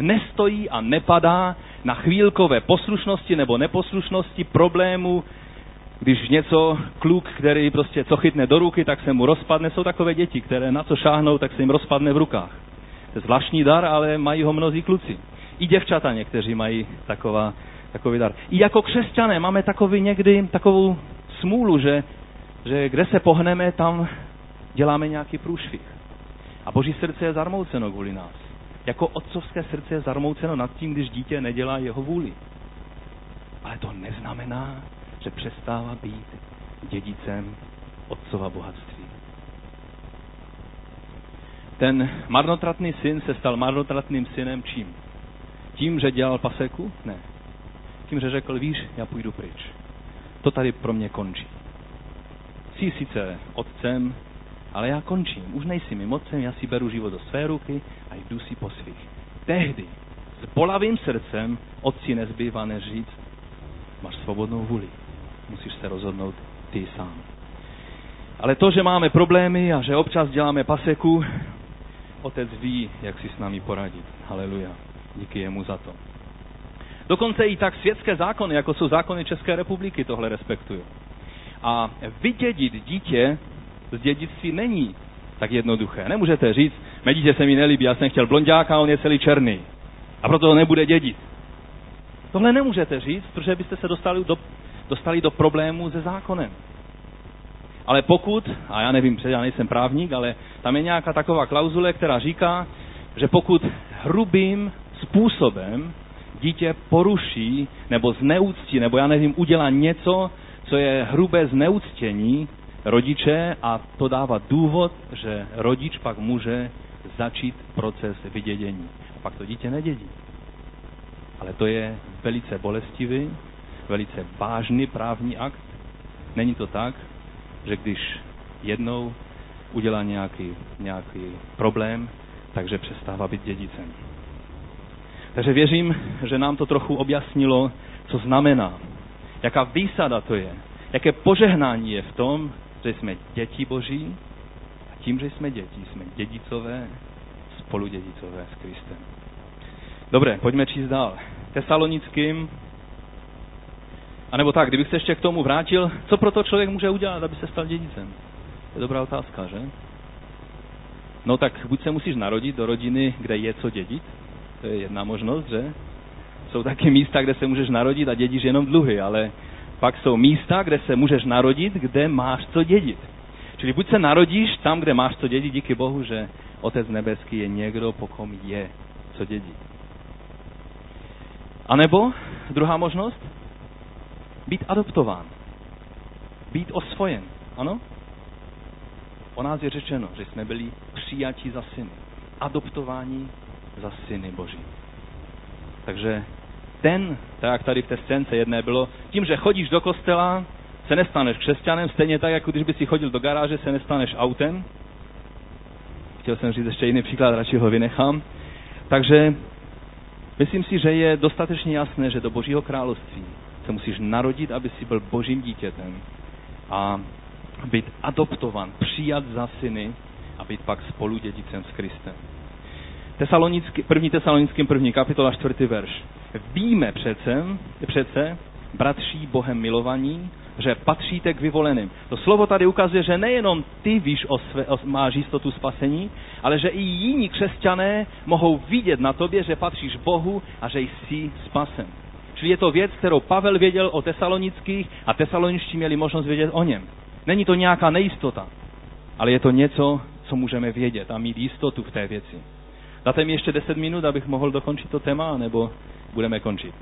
nestojí a nepadá na chvílkové poslušnosti nebo neposlušnosti problému, když něco, kluk, který prostě co chytne do ruky, tak se mu rozpadne. Jsou takové děti, které na co šáhnou, tak se jim rozpadne v rukách. To je zvláštní dar, ale mají ho mnozí kluci. I děvčata někteří mají taková, takový dar. I jako křesťané máme takový někdy takovou smůlu, že, že kde se pohneme, tam děláme nějaký průšvih. A boží srdce je zarmouceno kvůli nás. Jako otcovské srdce je zarmouceno nad tím, když dítě nedělá jeho vůli. Ale to neznamená, že přestává být dědicem otcova bohatství. Ten marnotratný syn se stal marnotratným synem čím? Tím, že dělal paseku? Ne. Tím, že řekl, víš, já půjdu pryč. To tady pro mě končí. Jsi sice otcem, ale já končím, už nejsi mým otcem, já si beru život do své ruky a jdu si po svých. Tehdy s bolavým srdcem otci nezbývá než říct, máš svobodnou vůli, musíš se rozhodnout ty sám. Ale to, že máme problémy a že občas děláme paseku, otec ví, jak si s námi poradit. Haleluja. Díky jemu za to. Dokonce i tak světské zákony, jako jsou zákony České republiky, tohle respektují. A vydědit dítě z dědictví není tak jednoduché. Nemůžete říct, mé dítě se mi nelíbí, já jsem chtěl blondáka, on je celý černý. A proto ho nebude dědit. Tohle nemůžete říct, protože byste se dostali do, dostali do problému se zákonem. Ale pokud, a já nevím, já nejsem právník, ale tam je nějaká taková klauzule, která říká, že pokud hrubým způsobem dítě poruší nebo zneúctí, nebo já nevím, udělá něco, co je hrubé zneúctění rodiče a to dává důvod, že rodič pak může začít proces vydědění. A pak to dítě nedědí. Ale to je velice bolestivý, velice vážný právní akt. Není to tak, že když jednou udělá nějaký, nějaký problém, takže přestává být dědicem. Takže věřím, že nám to trochu objasnilo, co znamená, jaká výsada to je, jaké požehnání je v tom, že jsme děti Boží a tím, že jsme děti, jsme dědicové, spoludědicové s Kristem. Dobré, pojďme číst dál. Tesalonickým, a nebo tak, kdybych se ještě k tomu vrátil, co pro to člověk může udělat, aby se stal dědicem? To je dobrá otázka, že? No tak buď se musíš narodit do rodiny, kde je co dědit, to je jedna možnost, že? Jsou taky místa, kde se můžeš narodit a dědíš jenom dluhy, ale pak jsou místa, kde se můžeš narodit, kde máš co dědit. Čili buď se narodíš tam, kde máš co dědit, díky Bohu, že Otec nebeský je někdo, po kom je co dědit. A nebo druhá možnost, být adoptován, být osvojen. Ano? O nás je řečeno, že jsme byli přijatí za syny, adoptováni za syny Boží. Takže ten, tak jak tady v té scénce jedné bylo, tím, že chodíš do kostela, se nestaneš křesťanem, stejně tak, jako když by si chodil do garáže, se nestaneš autem. Chtěl jsem říct ještě jiný příklad, radši ho vynechám. Takže myslím si, že je dostatečně jasné, že do Božího království se musíš narodit, aby si byl božím dítětem a být adoptovan, přijat za syny a být pak spolu dědicem s Kristem. Tesalonický, první tesalonickým první kapitola, čtvrtý verš. Víme přece, přece, bratří Bohem milovaní, že patříte k vyvoleným. To slovo tady ukazuje, že nejenom ty víš o své, o, máš jistotu spasení, ale že i jiní křesťané mohou vidět na tobě, že patříš Bohu a že jsi spasen. Čili je to věc, kterou Pavel věděl o tesalonických a tesaloničtí měli možnost vědět o něm. Není to nějaká nejistota, ale je to něco, co můžeme vědět a mít jistotu v té věci. Dáte mi ještě 10 minut, abych mohl dokončit to téma, nebo budeme končit.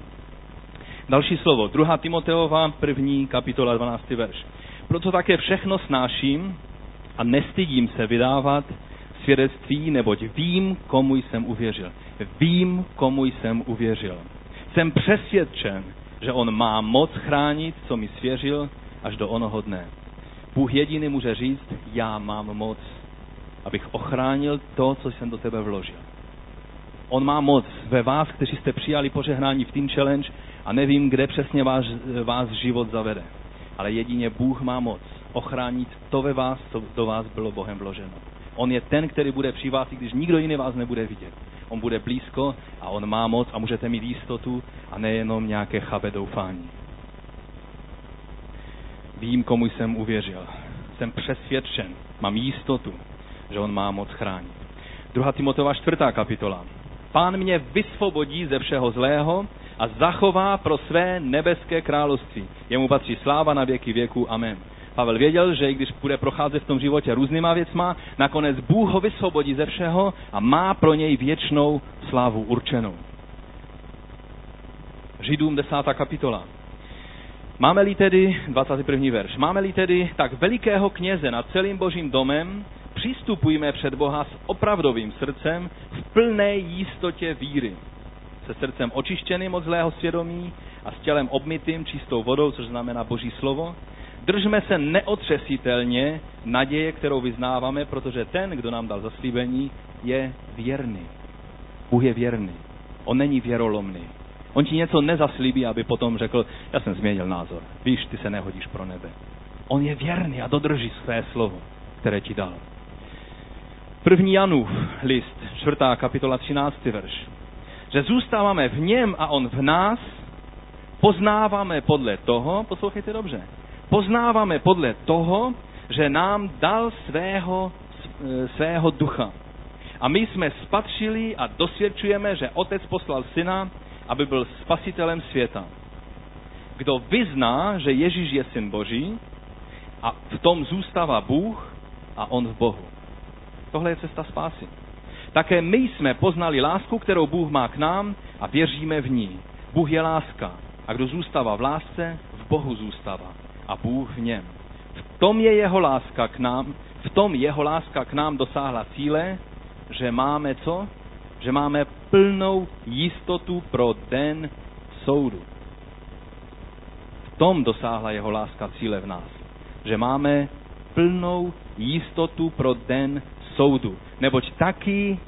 Další slovo, 2. Timoteova, první kapitola, 12. verš. Proto také všechno snáším a nestydím se vydávat svědectví, neboť vím, komu jsem uvěřil. Vím, komu jsem uvěřil. Jsem přesvědčen, že on má moc chránit, co mi svěřil, až do onoho dne. Bůh jediný může říct, já mám moc, abych ochránil to, co jsem do tebe vložil. On má moc ve vás, kteří jste přijali požehnání v Team Challenge a nevím, kde přesně vás, vás život zavede. Ale jedině Bůh má moc ochránit to ve vás, co do vás bylo Bohem vloženo. On je ten, který bude při vás, i když nikdo jiný vás nebude vidět. On bude blízko a on má moc a můžete mít jistotu a nejenom nějaké chabe doufání. Vím, komu jsem uvěřil. Jsem přesvědčen, mám jistotu, že on má moc chránit. 2. Timotova 4. kapitola. Pán mě vysvobodí ze všeho zlého a zachová pro své nebeské království. Jemu patří sláva na věky věku. Amen. Pavel věděl, že i když bude procházet v tom životě různýma věcma, nakonec Bůh ho vysvobodí ze všeho a má pro něj věčnou slávu určenou. Židům 10. kapitola. Máme-li tedy, 21. verš, máme-li tedy tak velikého kněze nad celým božím domem, přistupujme před Boha s opravdovým srdcem v plné jistotě víry. Se srdcem očištěným od zlého svědomí a s tělem obmytým čistou vodou, což znamená boží slovo, Držme se neotřesitelně naděje, kterou vyznáváme, protože ten, kdo nám dal zaslíbení, je věrný. Bůh je věrný. On není věrolomný. On ti něco nezaslíbí, aby potom řekl, já jsem změnil názor. Víš, ty se nehodíš pro nebe. On je věrný a dodrží své slovo, které ti dal. První Janův list, čtvrtá kapitola, 13. verš. Že zůstáváme v něm a on v nás, poznáváme podle toho, poslouchejte dobře, poznáváme podle toho, že nám dal svého, svého ducha. A my jsme spatřili a dosvědčujeme, že Otec poslal Syna, aby byl spasitelem světa. Kdo vyzná, že Ježíš je Syn Boží a v tom zůstává Bůh a On v Bohu. Tohle je cesta spásy. Také my jsme poznali lásku, kterou Bůh má k nám a věříme v ní. Bůh je láska a kdo zůstává v lásce, v Bohu zůstává a Bůh v něm. V tom je jeho láska k nám, v tom jeho láska k nám dosáhla cíle, že máme co? Že máme plnou jistotu pro den soudu. V tom dosáhla jeho láska cíle v nás. Že máme plnou jistotu pro den soudu. Neboť taky,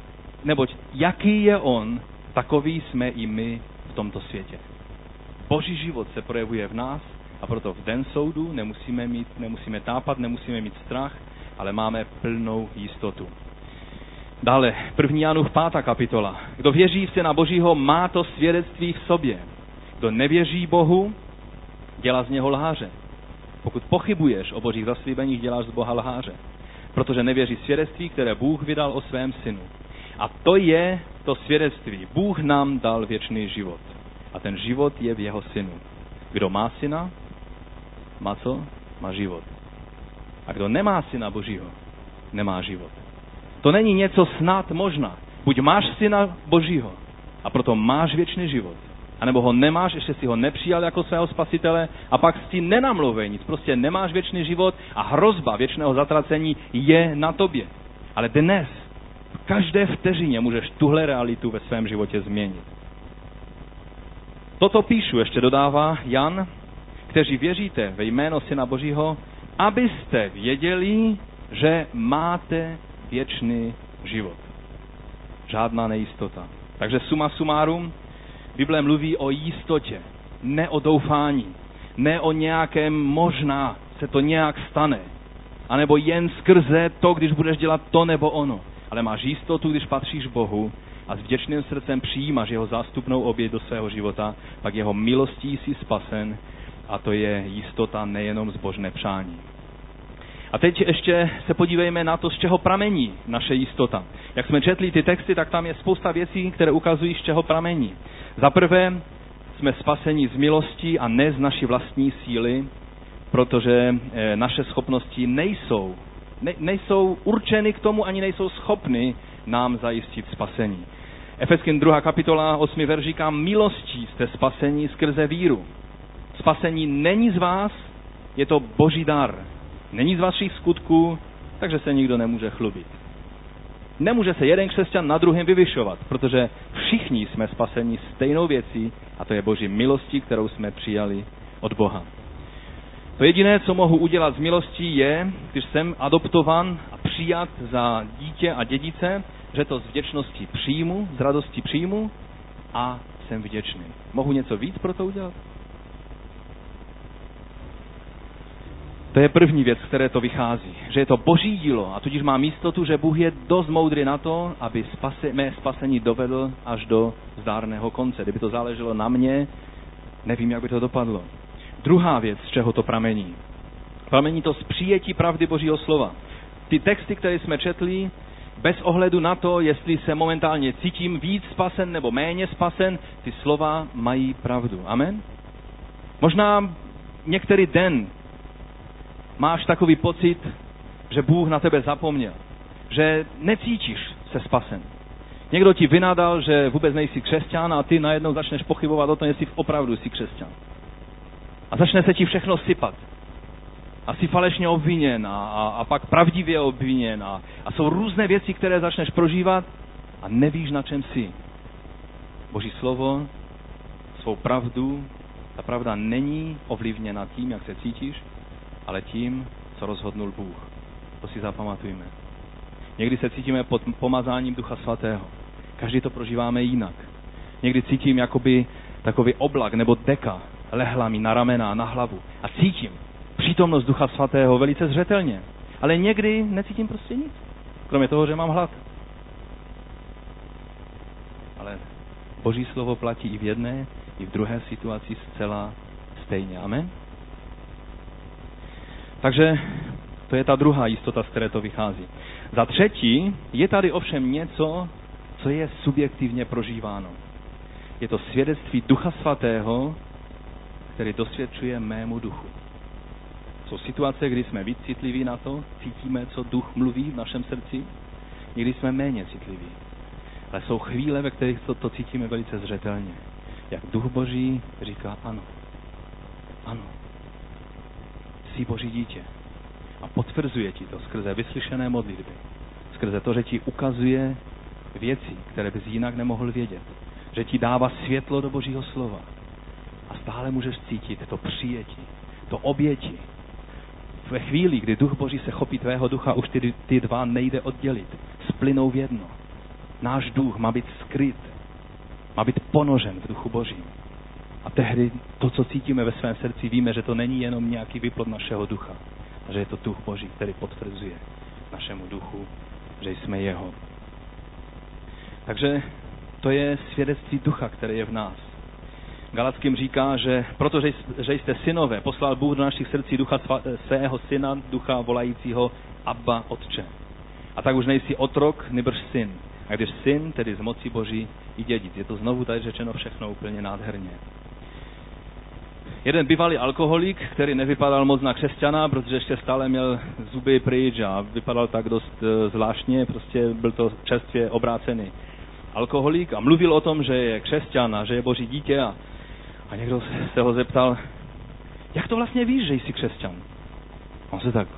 neboť jaký je on, takový jsme i my v tomto světě. Boží život se projevuje v nás a proto v den soudu nemusíme, mít, nemusíme tápat, nemusíme mít strach, ale máme plnou jistotu. Dále, první Janův pátá kapitola. Kdo věří v Syna Božího, má to svědectví v sobě. Kdo nevěří Bohu, dělá z něho lháře. Pokud pochybuješ o božích zaslíbeních, děláš z Boha lháře. Protože nevěří svědectví, které Bůh vydal o svém synu. A to je to svědectví. Bůh nám dal věčný život. A ten život je v jeho synu. Kdo má syna, má co? Má život. A kdo nemá syna Božího, nemá život. To není něco snad možná. Buď máš syna Božího a proto máš věčný život. A nebo ho nemáš, ještě si ho nepřijal jako svého spasitele a pak si nenamluvej nic. Prostě nemáš věčný život a hrozba věčného zatracení je na tobě. Ale dnes, v každé vteřině můžeš tuhle realitu ve svém životě změnit. Toto píšu, ještě dodává Jan, kteří věříte ve jméno Syna Božího, abyste věděli, že máte věčný život. Žádná nejistota. Takže suma sumárum, Bible mluví o jistotě, ne o doufání, ne o nějakém možná se to nějak stane, anebo jen skrze to, když budeš dělat to nebo ono. Ale máš jistotu, když patříš Bohu a s vděčným srdcem přijímáš jeho zástupnou oběť do svého života, pak jeho milostí jsi spasen a to je jistota nejenom zbožné přání. A teď ještě se podívejme na to, z čeho pramení naše jistota. Jak jsme četli ty texty, tak tam je spousta věcí, které ukazují, z čeho pramení. Za prvé, jsme spaseni z milostí a ne z naší vlastní síly, protože eh, naše schopnosti nejsou, ne, nejsou určeny k tomu, ani nejsou schopny nám zajistit spasení. Efeským 2. kapitola 8. verš říká, milostí jste spasení skrze víru. Spasení není z vás, je to boží dar. Není z vašich skutků, takže se nikdo nemůže chlubit. Nemůže se jeden křesťan na druhém vyvyšovat, protože všichni jsme spaseni stejnou věcí a to je boží milostí, kterou jsme přijali od Boha. To jediné, co mohu udělat z milostí, je, když jsem adoptovan a přijat za dítě a dědice, že to z vděčnosti přijmu, z radosti přijmu a jsem vděčný. Mohu něco víc pro to udělat? To je první věc, které to vychází. Že je to boží dílo a tudíž mám jistotu, že Bůh je dost moudrý na to, aby spase, mé spasení dovedl až do zdárného konce. Kdyby to záleželo na mě, nevím, jak by to dopadlo. Druhá věc, z čeho to pramení. Pramení to z přijetí pravdy Božího slova. Ty texty, které jsme četli, bez ohledu na to, jestli se momentálně cítím víc spasen nebo méně spasen, ty slova mají pravdu. Amen? Možná některý den máš takový pocit, že Bůh na tebe zapomněl, že necítíš se spasen. Někdo ti vynadal, že vůbec nejsi křesťan a ty najednou začneš pochybovat o tom, jestli opravdu jsi křesťan. A začne se ti všechno sypat. A jsi falešně obviněn a, a, a pak pravdivě obviněn. A, a jsou různé věci, které začneš prožívat a nevíš, na čem jsi. Boží slovo, svou pravdu, ta pravda není ovlivněna tím, jak se cítíš, ale tím, co rozhodnul Bůh. To si zapamatujme. Někdy se cítíme pod pomazáním Ducha Svatého. Každý to prožíváme jinak. Někdy cítím jakoby takový oblak nebo deka lehla mi na ramena na hlavu. A cítím přítomnost Ducha Svatého velice zřetelně. Ale někdy necítím prostě nic. Kromě toho, že mám hlad. Ale Boží slovo platí i v jedné, i v druhé situaci zcela stejně. Amen? Takže to je ta druhá jistota, z které to vychází. Za třetí je tady ovšem něco, co je subjektivně prožíváno. Je to svědectví Ducha Svatého, který dosvědčuje mému duchu. Jsou situace, kdy jsme víc citliví na to, cítíme, co duch mluví v našem srdci, někdy jsme méně citliví. Ale jsou chvíle, ve kterých to, to cítíme velice zřetelně. Jak duch Boží říká ano. Ano. Jsi Boží dítě. A potvrzuje ti to skrze vyslyšené modlitby. Skrze to, že ti ukazuje věci, které bys jinak nemohl vědět. Že ti dává světlo do Božího slova. A stále můžeš cítit to přijetí, to oběti. Ve chvíli, kdy duch Boží se chopí tvého ducha, už ty, ty dva nejde oddělit. Splynou v jedno. Náš duch má být skryt, má být ponožen v duchu Božím. A tehdy to, co cítíme ve svém srdci, víme, že to není jenom nějaký vyplod našeho ducha, a že je to duch Boží, který potvrzuje našemu duchu, že jsme jeho. Takže to je svědectví ducha, které je v nás. Galackým říká, že protože že jste synové, poslal Bůh do našich srdcí ducha svého syna, ducha volajícího Abba, Otče. A tak už nejsi otrok, nebrž syn. A když syn, tedy z moci Boží, i dědic. Je to znovu tady řečeno všechno úplně nádherně. Jeden bývalý alkoholik, který nevypadal moc na křesťana, protože ještě stále měl zuby pryč a vypadal tak dost e, zvláštně, prostě byl to čerstvě obrácený alkoholik a mluvil o tom, že je křesťan a že je boží dítě a, a někdo se ho zeptal, jak to vlastně víš, že jsi křesťan? On se tak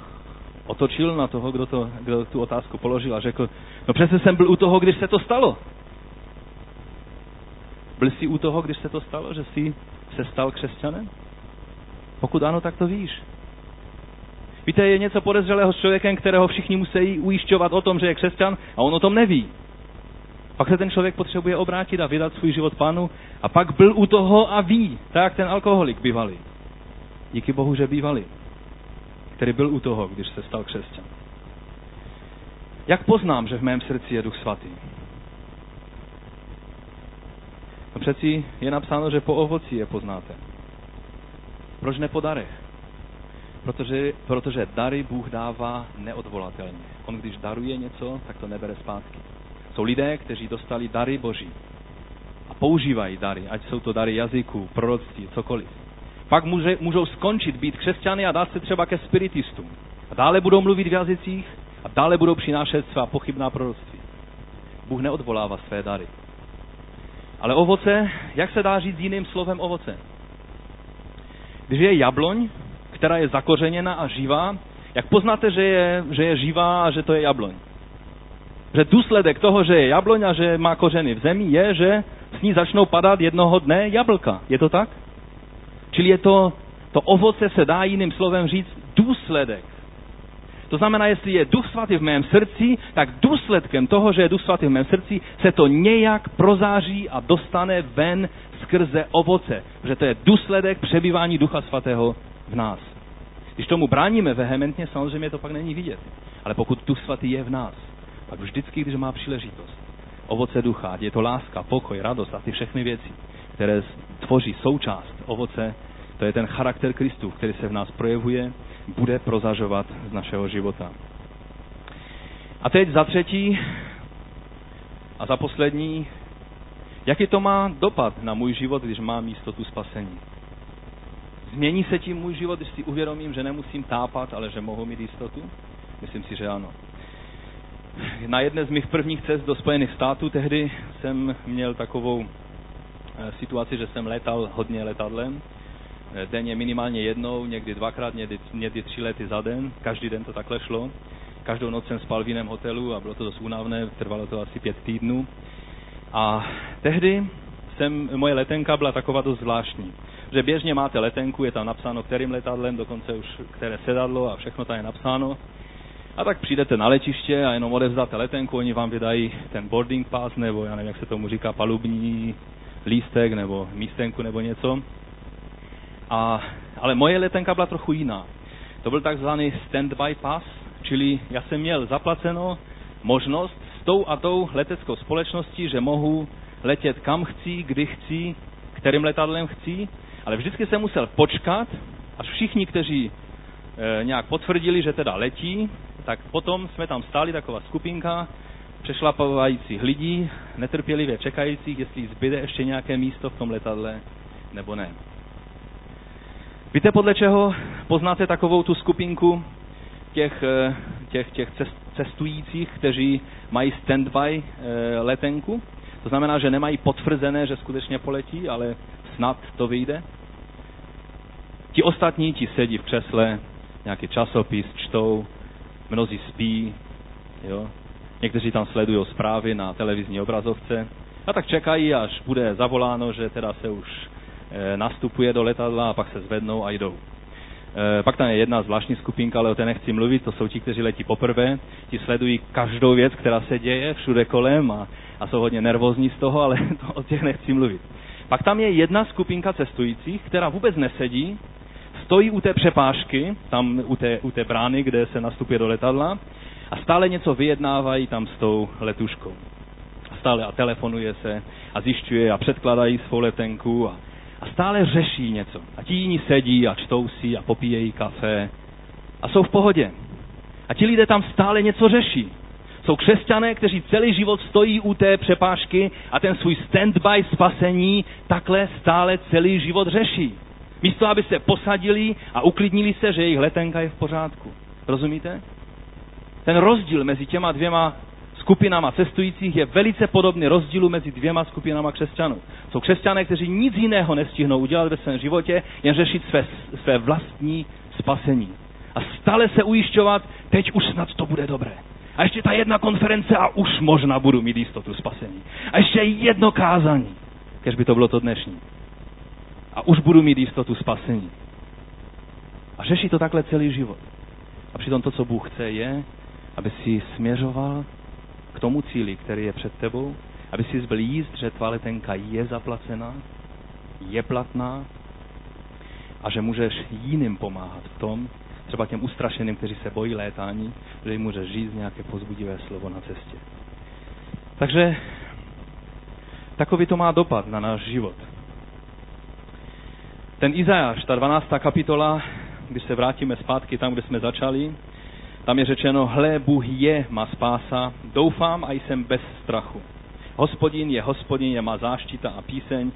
otočil na toho, kdo, to, kdo tu otázku položil a řekl, no přece jsem byl u toho, když se to stalo. Byl jsi u toho, když se to stalo, že jsi se stal křesťanem? Pokud ano, tak to víš. Víte, je něco podezřelého s člověkem, kterého všichni musí ujišťovat o tom, že je křesťan a on o tom neví. Pak se ten člověk potřebuje obrátit a vydat svůj život pánu a pak byl u toho a ví, tak ten alkoholik bývalý. Díky Bohu, že bývalý, který byl u toho, když se stal křesťan. Jak poznám, že v mém srdci je Duch Svatý? No přeci je napsáno, že po ovoci je poznáte. Proč ne po darech? Protože, protože dary Bůh dává neodvolatelně. On když daruje něco, tak to nebere zpátky. Jsou lidé, kteří dostali dary Boží a používají dary, ať jsou to dary jazyků, proroctví, cokoliv. Pak může, můžou skončit být křesťany a dát se třeba ke spiritistům. A dále budou mluvit v jazycích a dále budou přinášet svá pochybná proroctví. Bůh neodvolává své dary. Ale ovoce, jak se dá říct jiným slovem ovoce? Když je jabloň, která je zakořeněna a živá, jak poznáte, že je, že je živá a že to je jabloň? Že důsledek toho, že je jabloň a že má kořeny v zemi, je, že s ní začnou padat jednoho dne jablka. Je to tak? Čili je to, to ovoce se dá jiným slovem říct důsledek to znamená, jestli je Duch Svatý v mém srdci, tak důsledkem toho, že je Duch Svatý v mém srdci, se to nějak prozáří a dostane ven skrze ovoce. Protože to je důsledek přebývání Ducha Svatého v nás. Když tomu bráníme vehementně, samozřejmě to pak není vidět. Ale pokud Duch Svatý je v nás, pak vždycky, když má příležitost, ovoce ducha, je to láska, pokoj, radost a ty všechny věci, které tvoří součást ovoce, to je ten charakter Kristu, který se v nás projevuje bude prozažovat z našeho života. A teď za třetí a za poslední, jaký to má dopad na můj život, když mám jistotu spasení. Změní se tím můj život, když si uvědomím, že nemusím tápat, ale že mohu mít jistotu? Myslím si, že ano. Na jedné z mých prvních cest do Spojených států tehdy jsem měl takovou eh, situaci, že jsem letal hodně letadlem denně minimálně jednou, někdy dvakrát, někdy, někdy tři lety za den. Každý den to takhle šlo. Každou noc jsem spal v jiném hotelu a bylo to dost únavné, trvalo to asi pět týdnů. A tehdy jsem, moje letenka byla taková dost zvláštní. že běžně máte letenku, je tam napsáno, kterým letadlem, dokonce už které sedadlo a všechno tam je napsáno. A tak přijdete na letiště a jenom odevzdáte letenku, oni vám vydají ten boarding pass, nebo já nevím, jak se tomu říká, palubní lístek, nebo místenku, nebo něco. A, ale moje letenka byla trochu jiná. To byl takzvaný standby pass, čili já jsem měl zaplaceno možnost s tou a tou leteckou společností, že mohu letět kam chci, kdy chci, kterým letadlem chci, ale vždycky jsem musel počkat, až všichni, kteří e, nějak potvrdili, že teda letí, tak potom jsme tam stáli taková skupinka přešlapovajících lidí, netrpělivě čekajících, jestli zbyde ještě nějaké místo v tom letadle, nebo ne. Víte, podle čeho poznáte takovou tu skupinku těch, eh, těch, těch cestujících, kteří mají standby eh, letenku? To znamená, že nemají potvrzené, že skutečně poletí, ale snad to vyjde. Ti ostatní ti sedí v křesle, nějaký časopis čtou, mnozí spí, jo. Někteří tam sledují zprávy na televizní obrazovce a tak čekají, až bude zavoláno, že teda se už nastupuje do letadla a pak se zvednou a jdou. E, pak tam je jedna zvláštní skupinka, ale o té nechci mluvit, to jsou ti, kteří letí poprvé, ti sledují každou věc, která se děje všude kolem a, a jsou hodně nervózní z toho, ale (laughs) to, o těch nechci mluvit. Pak tam je jedna skupinka cestujících, která vůbec nesedí, stojí u té přepážky, tam u té, u té brány, kde se nastupuje do letadla a stále něco vyjednávají tam s tou letuškou. Stále a telefonuje se a zjišťuje a předkladají svou letenku a, a stále řeší něco. A ti jiní sedí a čtou si a popíjejí kafe a jsou v pohodě. A ti lidé tam stále něco řeší. Jsou křesťané, kteří celý život stojí u té přepážky a ten svůj stand-by spasení takhle stále celý život řeší. Místo, aby se posadili a uklidnili se, že jejich letenka je v pořádku. Rozumíte? Ten rozdíl mezi těma dvěma skupinama cestujících je velice podobný rozdílu mezi dvěma skupinama křesťanů. Jsou křesťané, kteří nic jiného nestihnou udělat ve svém životě, jen řešit své, své vlastní spasení. A stále se ujišťovat, teď už snad to bude dobré. A ještě ta jedna konference a už možná budu mít jistotu spasení. A ještě jedno kázání, kež by to bylo to dnešní a už budu mít jistotu spasení. A řeší to takhle celý život. A přitom to, co Bůh chce, je, aby si směřoval k tomu cíli, který je před tebou, aby si byl jíst, že tvá letenka je zaplacená, je platná a že můžeš jiným pomáhat v tom, třeba těm ustrašeným, kteří se bojí létání, že jim můžeš říct nějaké pozbudivé slovo na cestě. Takže takový to má dopad na náš život. Ten Izajáš, ta 12. kapitola, když se vrátíme zpátky tam, kde jsme začali, tam je řečeno, hle, Bůh je má spása, doufám a jsem bez strachu. Hospodin je hospodin, je má záštita a píseň,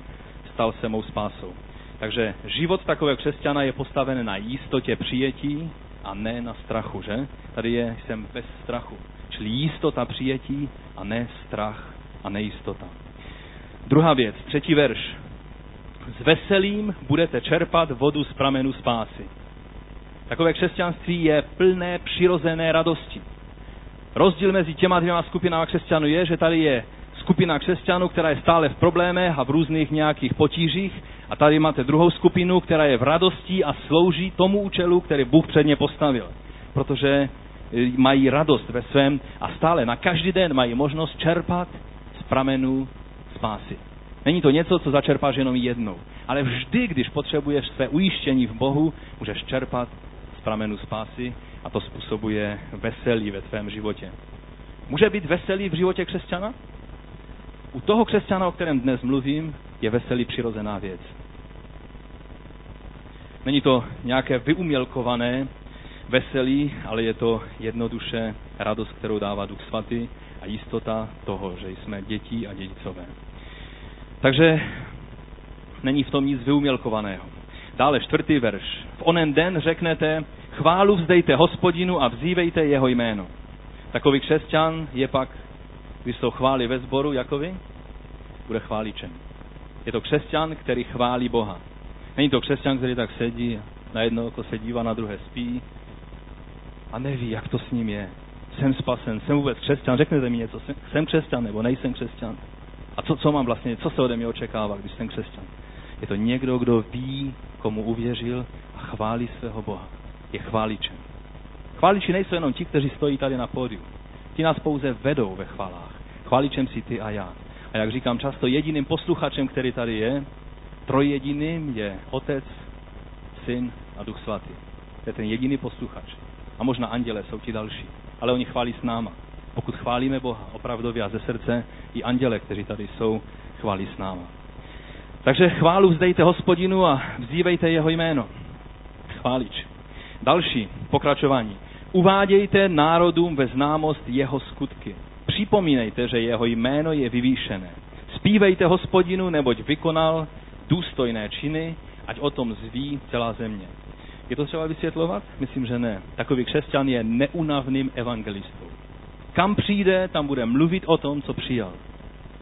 stal se mou spásou. Takže život takového křesťana je postaven na jistotě přijetí a ne na strachu, že? Tady je, jsem bez strachu. Čili jistota přijetí a ne strach a nejistota. Druhá věc, třetí verš. S veselím budete čerpat vodu z pramenu spásy. Takové křesťanství je plné přirozené radosti. Rozdíl mezi těma dvěma skupinami křesťanů je, že tady je skupina křesťanů, která je stále v problémech a v různých nějakých potížích a tady máte druhou skupinu, která je v radosti a slouží tomu účelu, který Bůh předně postavil. Protože e, mají radost ve svém a stále na každý den mají možnost čerpat z pramenů spásy. Není to něco, co začerpáš jenom jednou. Ale vždy, když potřebuješ své ujištění v Bohu, můžeš čerpat pramenu spásy a to způsobuje veselí ve tvém životě. Může být veselí v životě křesťana? U toho křesťana, o kterém dnes mluvím, je veselí přirozená věc. Není to nějaké vyumělkované veselí, ale je to jednoduše radost, kterou dává Duch Svatý a jistota toho, že jsme děti a dědicové. Takže není v tom nic vyumělkovaného. Dále čtvrtý verš. V onen den řeknete, chválu vzdejte hospodinu a vzívejte jeho jméno. Takový křesťan je pak, když jsou chvály ve sboru, jako vy, bude chváličem. Je to křesťan, který chválí Boha. Není to křesťan, který tak sedí na jedno oko se dívá, na druhé spí a neví, jak to s ním je. Jsem spasen, jsem vůbec křesťan, řeknete mi něco, jsem křesťan nebo nejsem křesťan. A co, co mám vlastně, co se ode mě očekává, když jsem křesťan? Je to někdo, kdo ví, komu uvěřil a chválí svého Boha. Je chváličem. Chváliči nejsou jenom ti, kteří stojí tady na pódiu. Ti nás pouze vedou ve chvalách. Chváličem si ty a já. A jak říkám často, jediným posluchačem, který tady je, trojjediným je Otec, Syn a Duch Svatý. To je ten jediný posluchač. A možná anděle jsou ti další. Ale oni chválí s náma. Pokud chválíme Boha opravdově a ze srdce, i anděle, kteří tady jsou, chválí s náma. Takže chválu vzdejte hospodinu a vzývejte jeho jméno. Chválič. Další pokračování. Uvádějte národům ve známost jeho skutky. Připomínejte, že jeho jméno je vyvýšené. Spívejte hospodinu, neboť vykonal důstojné činy, ať o tom zví celá země. Je to třeba vysvětlovat? Myslím, že ne. Takový křesťan je neunavným evangelistou. Kam přijde, tam bude mluvit o tom, co přijal.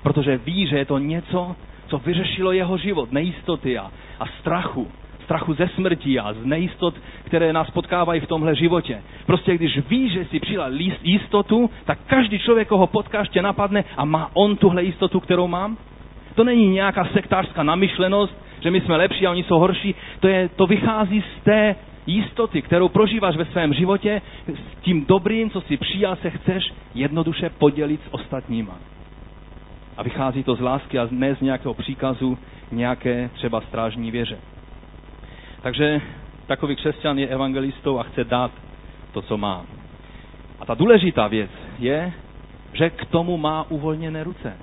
Protože ví, že je to něco, co vyřešilo jeho život, nejistoty a, a strachu. Strachu ze smrti a z nejistot, které nás potkávají v tomhle životě. Prostě když ví, že si přijal jistotu, tak každý člověk, koho potkáš, tě napadne a má on tuhle jistotu, kterou mám? To není nějaká sektářská namyšlenost, že my jsme lepší a oni jsou horší. To, je, to vychází z té jistoty, kterou prožíváš ve svém životě, s tím dobrým, co si přijal, se chceš jednoduše podělit s ostatníma. A vychází to z lásky a ne z nějakého příkazu nějaké třeba strážní věře. Takže takový křesťan je evangelistou a chce dát to, co má. A ta důležitá věc je, že k tomu má uvolněné ruce.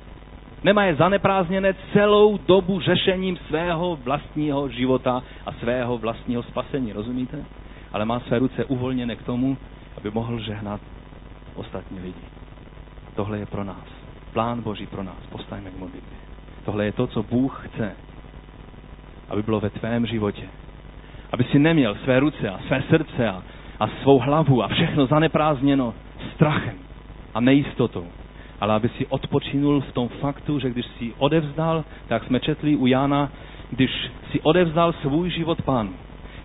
Nemá je zaneprázdněné celou dobu řešením svého vlastního života a svého vlastního spasení, rozumíte? Ale má své ruce uvolněné k tomu, aby mohl žehnat ostatní lidi. Tohle je pro nás. Plán Boží pro nás. Postavíme k modlitbě. Tohle je to, co Bůh chce, aby bylo ve tvém životě. Aby si neměl své ruce a své srdce a, a svou hlavu a všechno zaneprázdněno strachem a nejistotou ale aby si odpočinul v tom faktu, že když si odevzdal, tak jsme četli u Jana, když si odevzdal svůj život Pánu,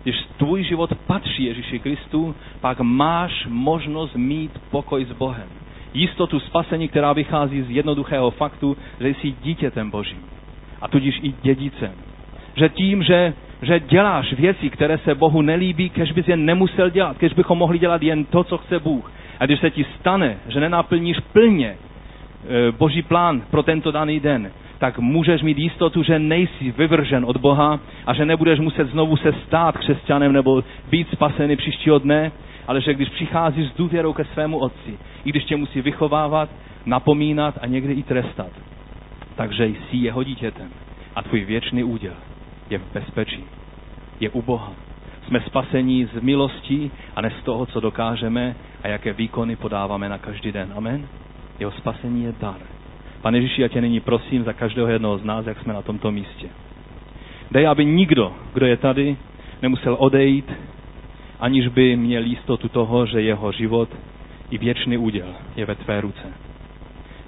když tvůj život patří Ježíši Kristu, pak máš možnost mít pokoj s Bohem. Jistotu spasení, která vychází z jednoduchého faktu, že jsi dítětem Božím. A tudíž i dědicem. Že tím, že, že děláš věci, které se Bohu nelíbí, kež bys je nemusel dělat, kež bychom mohli dělat jen to, co chce Bůh. A když se ti stane, že nenaplníš plně E, boží plán pro tento daný den, tak můžeš mít jistotu, že nejsi vyvržen od Boha a že nebudeš muset znovu se stát křesťanem nebo být spasený příštího dne, ale že když přicházíš s důvěrou ke svému otci, i když tě musí vychovávat, napomínat a někdy i trestat, takže jsi jeho dítětem a tvůj věčný úděl je v bezpečí, je u Boha. Jsme spasení z milostí a ne z toho, co dokážeme a jaké výkony podáváme na každý den. Amen. Jeho spasení je dar. Pane Ježíši, já tě nyní prosím za každého jednoho z nás, jak jsme na tomto místě. Dej, aby nikdo, kdo je tady, nemusel odejít, aniž by měl jistotu toho, že jeho život i věčný úděl je ve tvé ruce.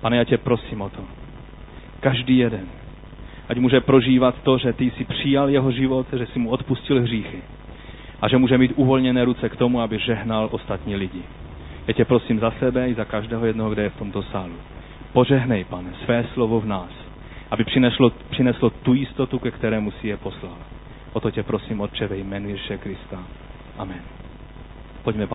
Pane, já tě prosím o to. Každý jeden, ať může prožívat to, že ty jsi přijal jeho život, že jsi mu odpustil hříchy a že může mít uvolněné ruce k tomu, aby žehnal ostatní lidi. Já tě prosím za sebe i za každého jednoho, kde je v tomto sálu. Požehnej, pane, své slovo v nás, aby přineslo, přineslo tu jistotu, ke kterému si je poslal. O to tě prosím, Otče, ve jménu Ježíše Krista. Amen. Pojďme,